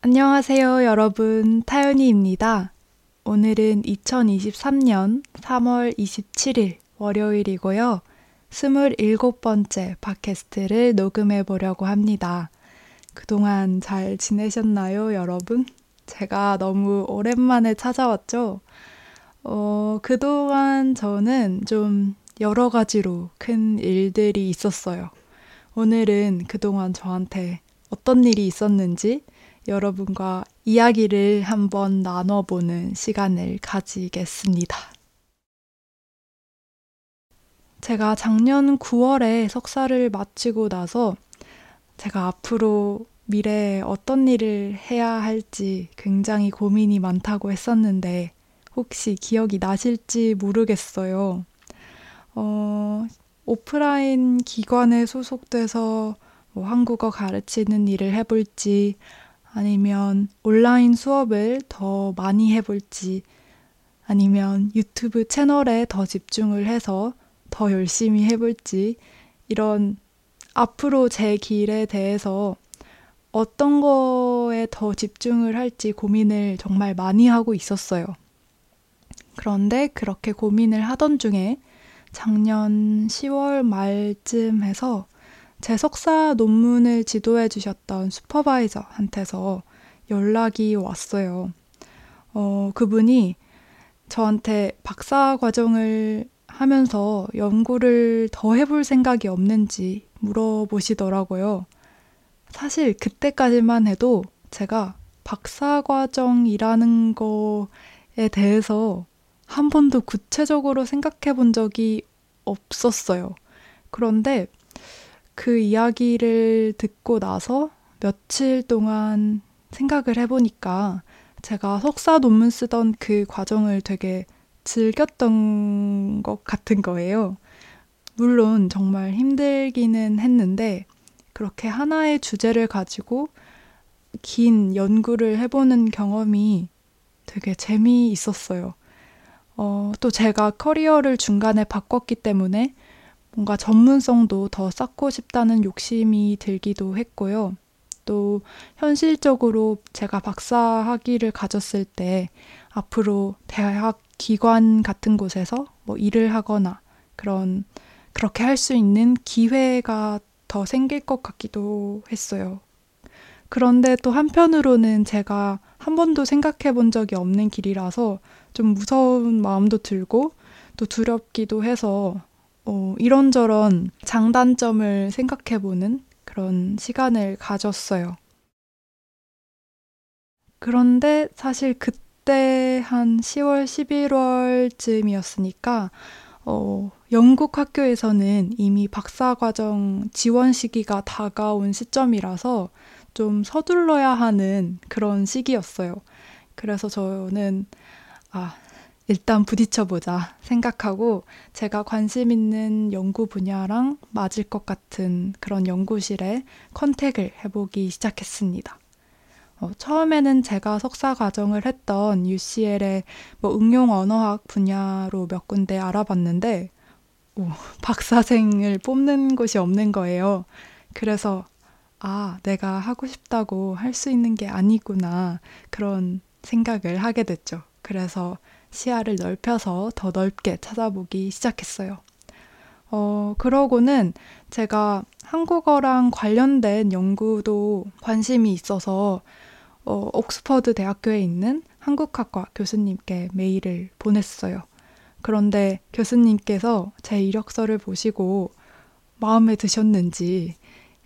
안녕하세요, 여러분. 타연이입니다. 오늘은 2023년 3월 27일 월요일이고요. 27번째 팟캐스트를 녹음해 보려고 합니다. 그동안 잘 지내셨나요, 여러분? 제가 너무 오랜만에 찾아왔죠? 어, 그동안 저는 좀 여러 가지로 큰 일들이 있었어요. 오늘은 그동안 저한테 어떤 일이 있었는지 여러분과 이야기를 한번 나눠보는 시간을 가지겠습니다. 제가 작년 9월에 석사를 마치고 나서 제가 앞으로 미래에 어떤 일을 해야 할지 굉장히 고민이 많다고 했었는데 혹시 기억이 나실지 모르겠어요. 어, 오프라인 기관에 소속돼서 뭐 한국어 가르치는 일을 해볼지 아니면 온라인 수업을 더 많이 해볼지 아니면 유튜브 채널에 더 집중을 해서 더 열심히 해볼지 이런 앞으로 제 길에 대해서 어떤 거에 더 집중을 할지 고민을 정말 많이 하고 있었어요. 그런데 그렇게 고민을 하던 중에 작년 10월 말쯤 해서 제 석사 논문을 지도해 주셨던 슈퍼바이저한테서 연락이 왔어요. 어, 그분이 저한테 박사 과정을 하면서 연구를 더 해볼 생각이 없는지 물어보시더라고요. 사실 그때까지만 해도 제가 박사 과정이라는 거에 대해서 한 번도 구체적으로 생각해 본 적이 없었어요. 그런데 그 이야기를 듣고 나서 며칠 동안 생각을 해보니까 제가 석사 논문 쓰던 그 과정을 되게 즐겼던 것 같은 거예요. 물론 정말 힘들기는 했는데 그렇게 하나의 주제를 가지고 긴 연구를 해보는 경험이 되게 재미있었어요. 어, 또 제가 커리어를 중간에 바꿨기 때문에 뭔가 전문성도 더 쌓고 싶다는 욕심이 들기도 했고요. 또 현실적으로 제가 박사 학위를 가졌을 때 앞으로 대학 기관 같은 곳에서 뭐 일을 하거나 그런 그렇게 할 수 있는 기회가 더 생길 것 같기도 했어요. 그런데 또 한편으로는 제가 한 번도 생각해 본 적이 없는 길이라서 좀 무서운 마음도 들고 또 두렵기도 해서 어, 이런저런 장단점을 생각해 보는 그런 시간을 가졌어요. 그런데 사실 그때 한 10월, 11월쯤이었으니까 어, 영국 학교에서는 이미 박사과정 지원 시기가 다가온 시점이라서 좀 서둘러야 하는 그런 시기였어요. 그래서 저는 아, 일단 부딪혀보자 생각하고 제가 관심 있는 연구 분야랑 맞을 것 같은 그런 연구실에 컨택을 해보기 시작했습니다. 어, 처음에는 제가 석사 과정을 했던 UCL의 뭐 응용 언어학 분야로 몇 군데 알아봤는데 오, 박사생을 뽑는 곳이 없는 거예요. 그래서 아, 내가 하고 싶다고 할 수 있는 게 아니구나. 그런 생각을 하게 됐죠. 그래서 시야를 넓혀서 더 넓게 찾아보기 시작했어요. 어, 그러고는 제가 한국어랑 관련된 연구도 관심이 있어서 어, 옥스퍼드 대학교에 있는 한국학과 교수님께 메일을 보냈어요. 그런데 교수님께서 제 이력서를 보시고 마음에 드셨는지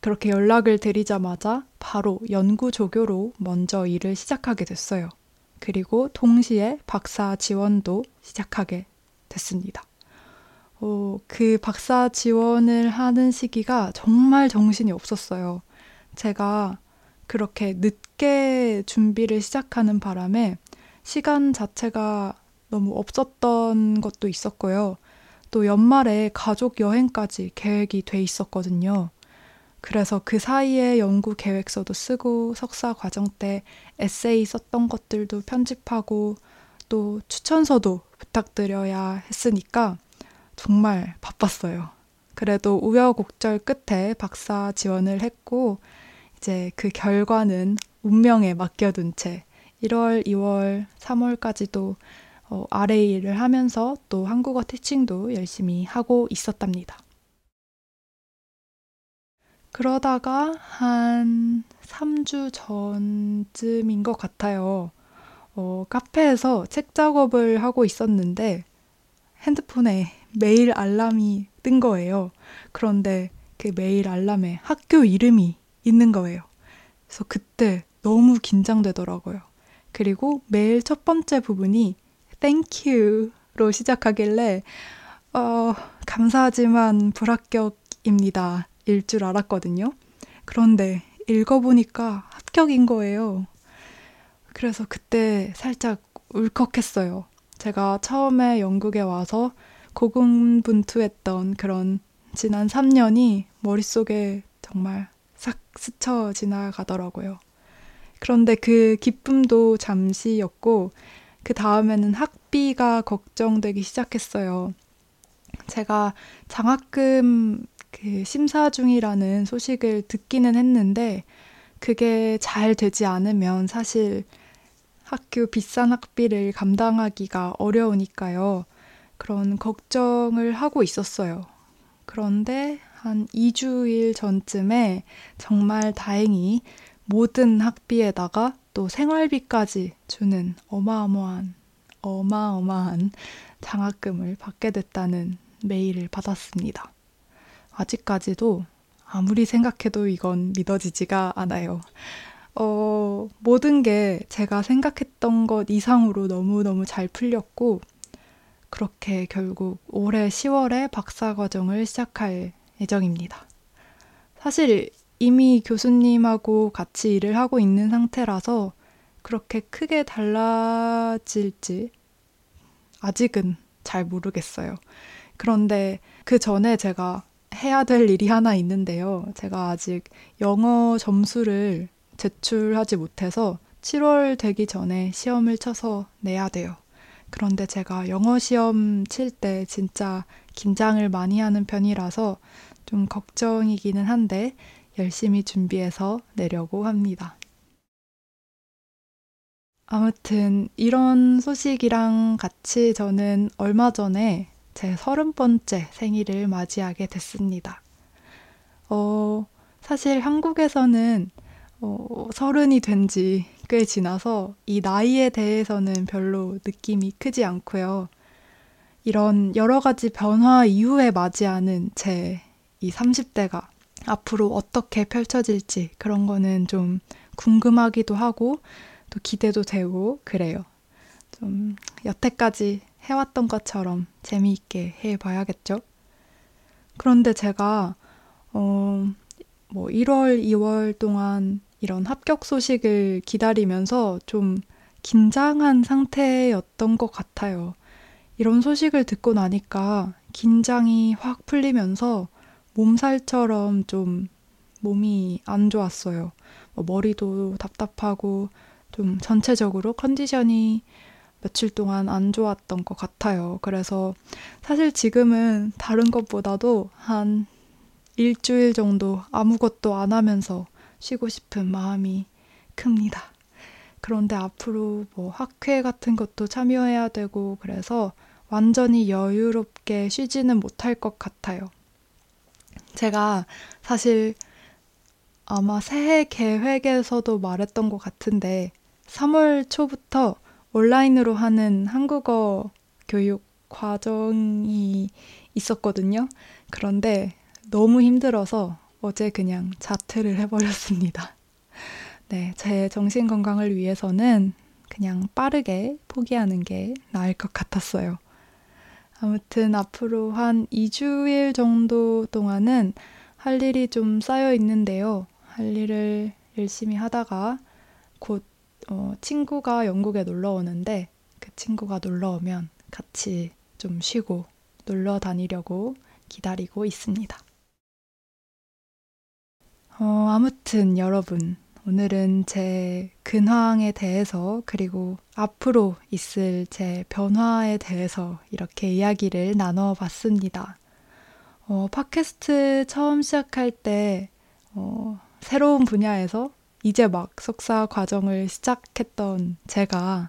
그렇게 연락을 드리자마자 바로 연구 조교로 먼저 일을 시작하게 됐어요. 그리고 동시에 박사 지원도 시작하게 됐습니다. 어, 그 박사 지원을 하는 시기가 정말 정신이 없었어요. 제가 그렇게 늦게 준비를 시작하는 바람에 시간 자체가 너무 없었던 것도 있었고요. 또 연말에 가족 여행까지 계획이 돼 있었거든요. 그래서 그 사이에 연구 계획서도 쓰고 석사 과정 때 에세이 썼던 것들도 편집하고 또 추천서도 부탁드려야 했으니까 정말 바빴어요. 그래도 우여곡절 끝에 박사 지원을 했고 이제 그 결과는 운명에 맡겨둔 채 1월, 2월, 3월까지도 어, RA 일을 하면서 또 한국어 티칭도 열심히 하고 있었답니다. 그러다가 한 3주 전쯤인 것 같아요. 어, 카페에서 책 작업을 하고 있었는데 핸드폰에 메일 알람이 뜬 거예요. 그런데 그 메일 알람에 학교 이름이 있는 거예요. 그래서 그때 너무 긴장되더라고요. 그리고 메일 첫 번째 부분이 Thank you로 시작하길래 어, 감사하지만 불합격입니다. 일 줄 알았거든요. 그런데 읽어보니까 합격인 거예요. 그래서 그때 살짝 울컥했어요. 제가 처음에 영국에 와서 고군분투했던 그런 지난 3년이 머릿속에 정말 싹 스쳐 지나가더라고요. 그런데 그 기쁨도 잠시였고, 그 다음에는 학비가 걱정되기 시작했어요. 제가 장학금 그 심사 중이라는 소식을 듣기는 했는데, 그게 잘 되지 않으면 사실 학교 비싼 학비를 감당하기가 어려우니까요. 그런 걱정을 하고 있었어요. 그런데 한 2주일 전쯤에 정말 다행히 모든 학비에다가 또 생활비까지 주는 어마어마한, 어마어마한 장학금을 받게 됐다는 메일을 받았습니다. 아직까지도 아무리 생각해도 이건 믿어지지가 않아요. 어, 모든 게 제가 생각했던 것 이상으로 너무너무 잘 풀렸고, 그렇게 결국 올해 10월에 박사과정을 시작할 예정입니다. 사실 이미 교수님하고 같이 일을 하고 있는 상태라서 그렇게 크게 달라질지 아직은 잘 모르겠어요. 그런데 그 전에 제가 해야 될 일이 하나 있는데요. 제가 아직 영어 점수를 제출하지 못해서 7월 되기 전에 시험을 쳐서 내야 돼요. 그런데 제가 영어 시험 칠 때 진짜 긴장을 많이 하는 편이라서 좀 걱정이기는 한데 열심히 준비해서 내려고 합니다. 아무튼 이런 소식이랑 같이 저는 얼마 전에 제 서른 번째 생일을 맞이하게 됐습니다. 어, 사실 한국에서는 어, 서른이 된 지 꽤 지나서 이 나이에 대해서는 별로 느낌이 크지 않고요. 이런 여러 가지 변화 이후에 맞이하는 제 이 30대가 앞으로 어떻게 펼쳐질지 그런 거는 좀 궁금하기도 하고 또 기대도 되고 그래요. 좀 여태까지 해왔던 것처럼 재미있게 해봐야겠죠? 그런데 제가, 어, 뭐 1월, 2월 동안 이런 합격 소식을 기다리면서 좀 긴장한 상태였던 것 같아요. 이런 소식을 듣고 나니까 긴장이 확 풀리면서 몸살처럼 좀 몸이 안 좋았어요. 뭐 머리도 답답하고 좀 전체적으로 컨디션이 며칠 동안 안 좋았던 것 같아요. 그래서 사실 지금은 다른 것보다도 한 일주일 정도 아무것도 안 하면서 쉬고 싶은 마음이 큽니다. 그런데 앞으로 뭐 학회 같은 것도 참여해야 되고 그래서 완전히 여유롭게 쉬지는 못할 것 같아요. 제가 사실 아마 새해 계획에서도 말했던 것 같은데 3월 초부터 온라인으로 하는 한국어 교육 과정이 있었거든요. 그런데 너무 힘들어서 어제 그냥 자퇴를 해버렸습니다. 네, 제 정신 건강을 위해서는 그냥 빠르게 포기하는 게 나을 것 같았어요. 아무튼 앞으로 한 2주일 정도 동안은 할 일이 좀 쌓여 있는데요. 할 일을 열심히 하다가 곧 어, 친구가 영국에 놀러 오는데 그 친구가 놀러 오면 같이 좀 쉬고 놀러 다니려고 기다리고 있습니다. 어, 아무튼 여러분, 오늘은 제 근황에 대해서 그리고 앞으로 있을 제 변화에 대해서 이렇게 이야기를 나눠 봤습니다. 어, 팟캐스트 처음 시작할 때 어, 새로운 분야에서 이제 막 석사 과정을 시작했던 제가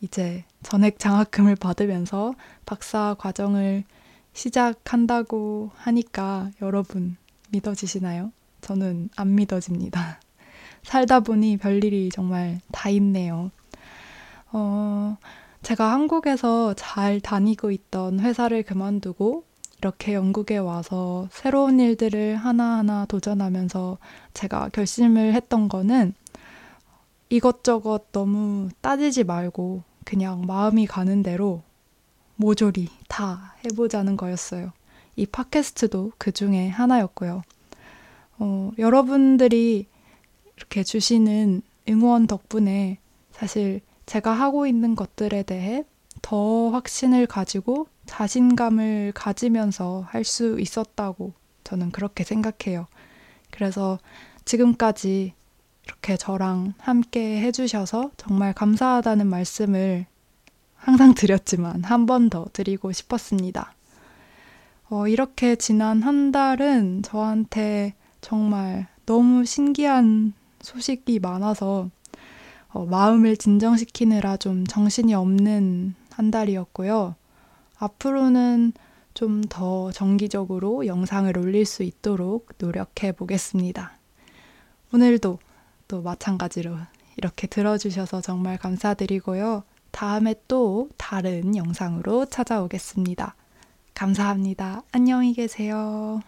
이제 전액 장학금을 받으면서 박사 과정을 시작한다고 하니까 여러분 믿어지시나요? 저는 안 믿어집니다. 살다 보니 별일이 정말 다 있네요. 어, 제가 한국에서 잘 다니고 있던 회사를 그만두고 이렇게 영국에 와서 새로운 일들을 하나하나 도전하면서 제가 결심을 했던 거는 이것저것 너무 따지지 말고 그냥 마음이 가는 대로 모조리 다 해보자는 거였어요. 이 팟캐스트도 그 중에 하나였고요. 어, 여러분들이 이렇게 주시는 응원 덕분에 사실 제가 하고 있는 것들에 대해 더 확신을 가지고 자신감을 가지면서 할 수 있었다고 저는 그렇게 생각해요. 그래서 지금까지 이렇게 저랑 함께 해주셔서 정말 감사하다는 말씀을 항상 드렸지만 한 번 더 드리고 싶었습니다. 어, 이렇게 지난 한 달은 저한테 정말 너무 신기한 소식이 많아서 어, 마음을 진정시키느라 좀 정신이 없는 한 달이었고요. 앞으로는 좀 더 정기적으로 영상을 올릴 수 있도록 노력해 보겠습니다. 오늘도 또 마찬가지로 이렇게 들어주셔서 정말 감사드리고요. 다음에 또 다른 영상으로 찾아오겠습니다. 감사합니다. 안녕히 계세요.